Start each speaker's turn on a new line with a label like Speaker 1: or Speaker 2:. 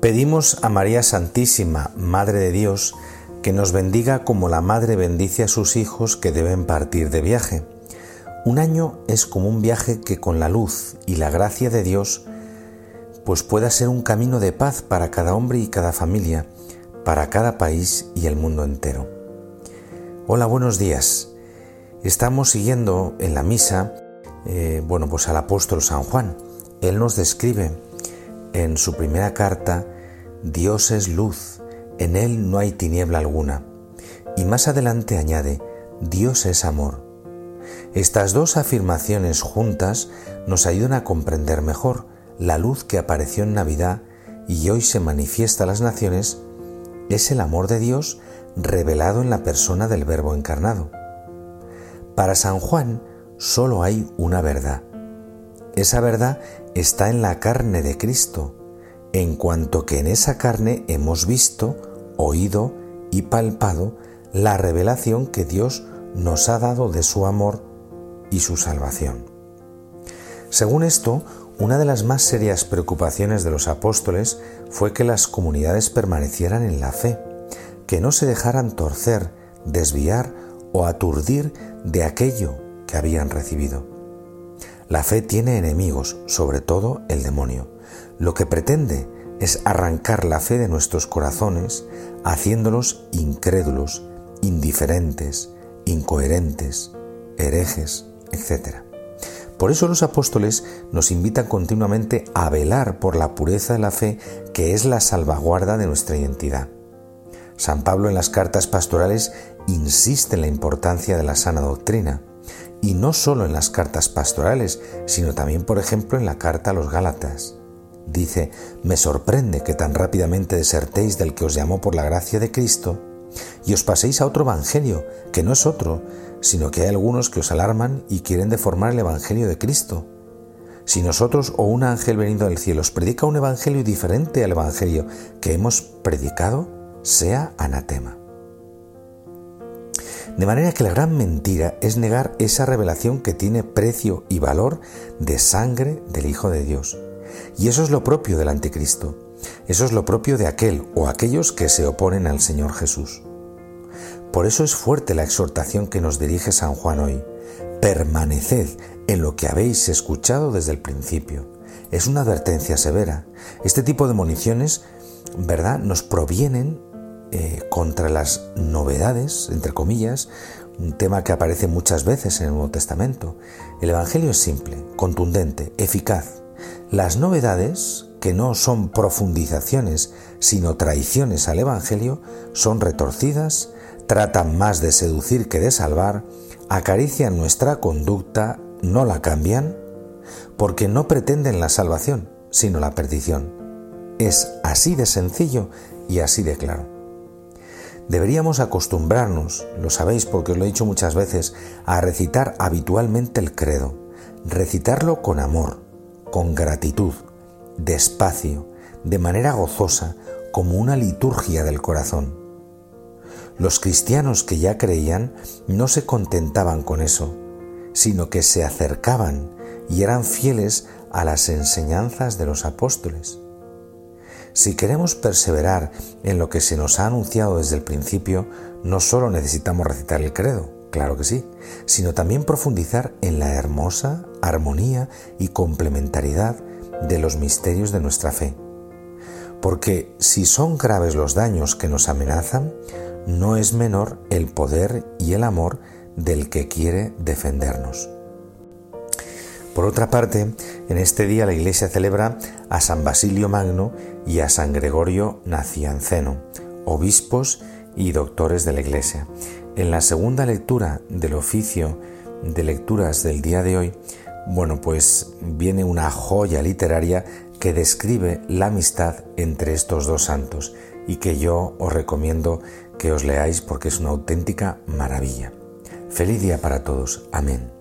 Speaker 1: Pedimos a María Santísima, Madre de Dios, que nos bendiga como la Madre bendice a sus hijos que deben partir de viaje. Un año es como un viaje que con la luz y la gracia de Dios pues pueda ser un camino de paz para cada hombre y cada familia, para cada país y el mundo entero. Hola, buenos días. Estamos siguiendo en la misa, eh, bueno, pues al apóstol San Juan. Él nos describe en su primera carta, Dios es luz, en Él no hay tiniebla alguna. Y más adelante añade, Dios es amor. Estas dos afirmaciones juntas nos ayudan a comprender mejor la luz que apareció en Navidad y hoy se manifiesta a las naciones, es el amor de Dios revelado en la persona del Verbo encarnado. Para San Juan solo hay una verdad. Esa verdad está en la carne de Cristo, en cuanto que en esa carne hemos visto, oído y palpado la revelación que Dios nos ha dado de su amor y su salvación. Según esto, una de las más serias preocupaciones de los apóstoles fue que las comunidades permanecieran en la fe, que no se dejaran torcer, desviar o aturdir de aquello que habían recibido. La fe tiene enemigos, sobre todo el demonio. Lo que pretende es arrancar la fe de nuestros corazones, haciéndolos incrédulos, indiferentes, incoherentes, herejes, etc. Por eso los apóstoles nos invitan continuamente a velar por la pureza de la fe que es la salvaguarda de nuestra identidad. San Pablo en las cartas pastorales insiste en la importancia de la sana doctrina y no solo en las cartas pastorales, sino también, por ejemplo, en la carta a los Gálatas. Dice, me sorprende que tan rápidamente desertéis del que os llamó por la gracia de Cristo y os paséis a otro evangelio, que no es otro, sino que hay algunos que os alarman y quieren deformar el evangelio de Cristo. Si nosotros o un ángel venido del cielo os predica un evangelio diferente al evangelio que hemos predicado, sea anatema. De manera que la gran mentira es negar esa revelación que tiene precio y valor de sangre del Hijo de Dios. Y eso es lo propio del anticristo. Eso es lo propio de aquel o aquellos que se oponen al Señor Jesús. Por eso es fuerte la exhortación que nos dirige San Juan hoy. Permaneced en lo que habéis escuchado desde el principio. Es una advertencia severa. Este tipo de municiones, ¿verdad?, nos provienen eh, contra las novedades, entre comillas, un tema que aparece muchas veces en el Nuevo Testamento. El Evangelio es simple, contundente, eficaz. Las novedades, que no son profundizaciones, sino traiciones al Evangelio, son retorcidas, tratan más de seducir que de salvar, acarician nuestra conducta, no la cambian, porque no pretenden la salvación, sino la perdición. Es así de sencillo y así de claro. Deberíamos acostumbrarnos, lo sabéis porque os lo he dicho muchas veces, a recitar habitualmente el credo, recitarlo con amor, con gratitud, despacio, de manera gozosa, como una liturgia del corazón. Los cristianos que ya creían no se contentaban con eso, sino que se acercaban y eran fieles a las enseñanzas de los apóstoles. Si queremos perseverar en lo que se nos ha anunciado desde el principio, no solo necesitamos recitar el credo, claro que sí, sino también profundizar en la hermosa armonía y complementariedad de los misterios de nuestra fe. Porque si son graves los daños que nos amenazan, no es menor el poder y el amor del que quiere defendernos. Por otra parte, en este día la Iglesia celebra a San Basilio Magno y a San Gregorio Nacianceno, obispos y doctores de la Iglesia. En la segunda lectura del oficio de lecturas del día de hoy, bueno, pues viene una joya literaria que describe la amistad entre estos dos santos y que yo os recomiendo que os leáis porque es una auténtica maravilla. Feliz día para todos. Amén.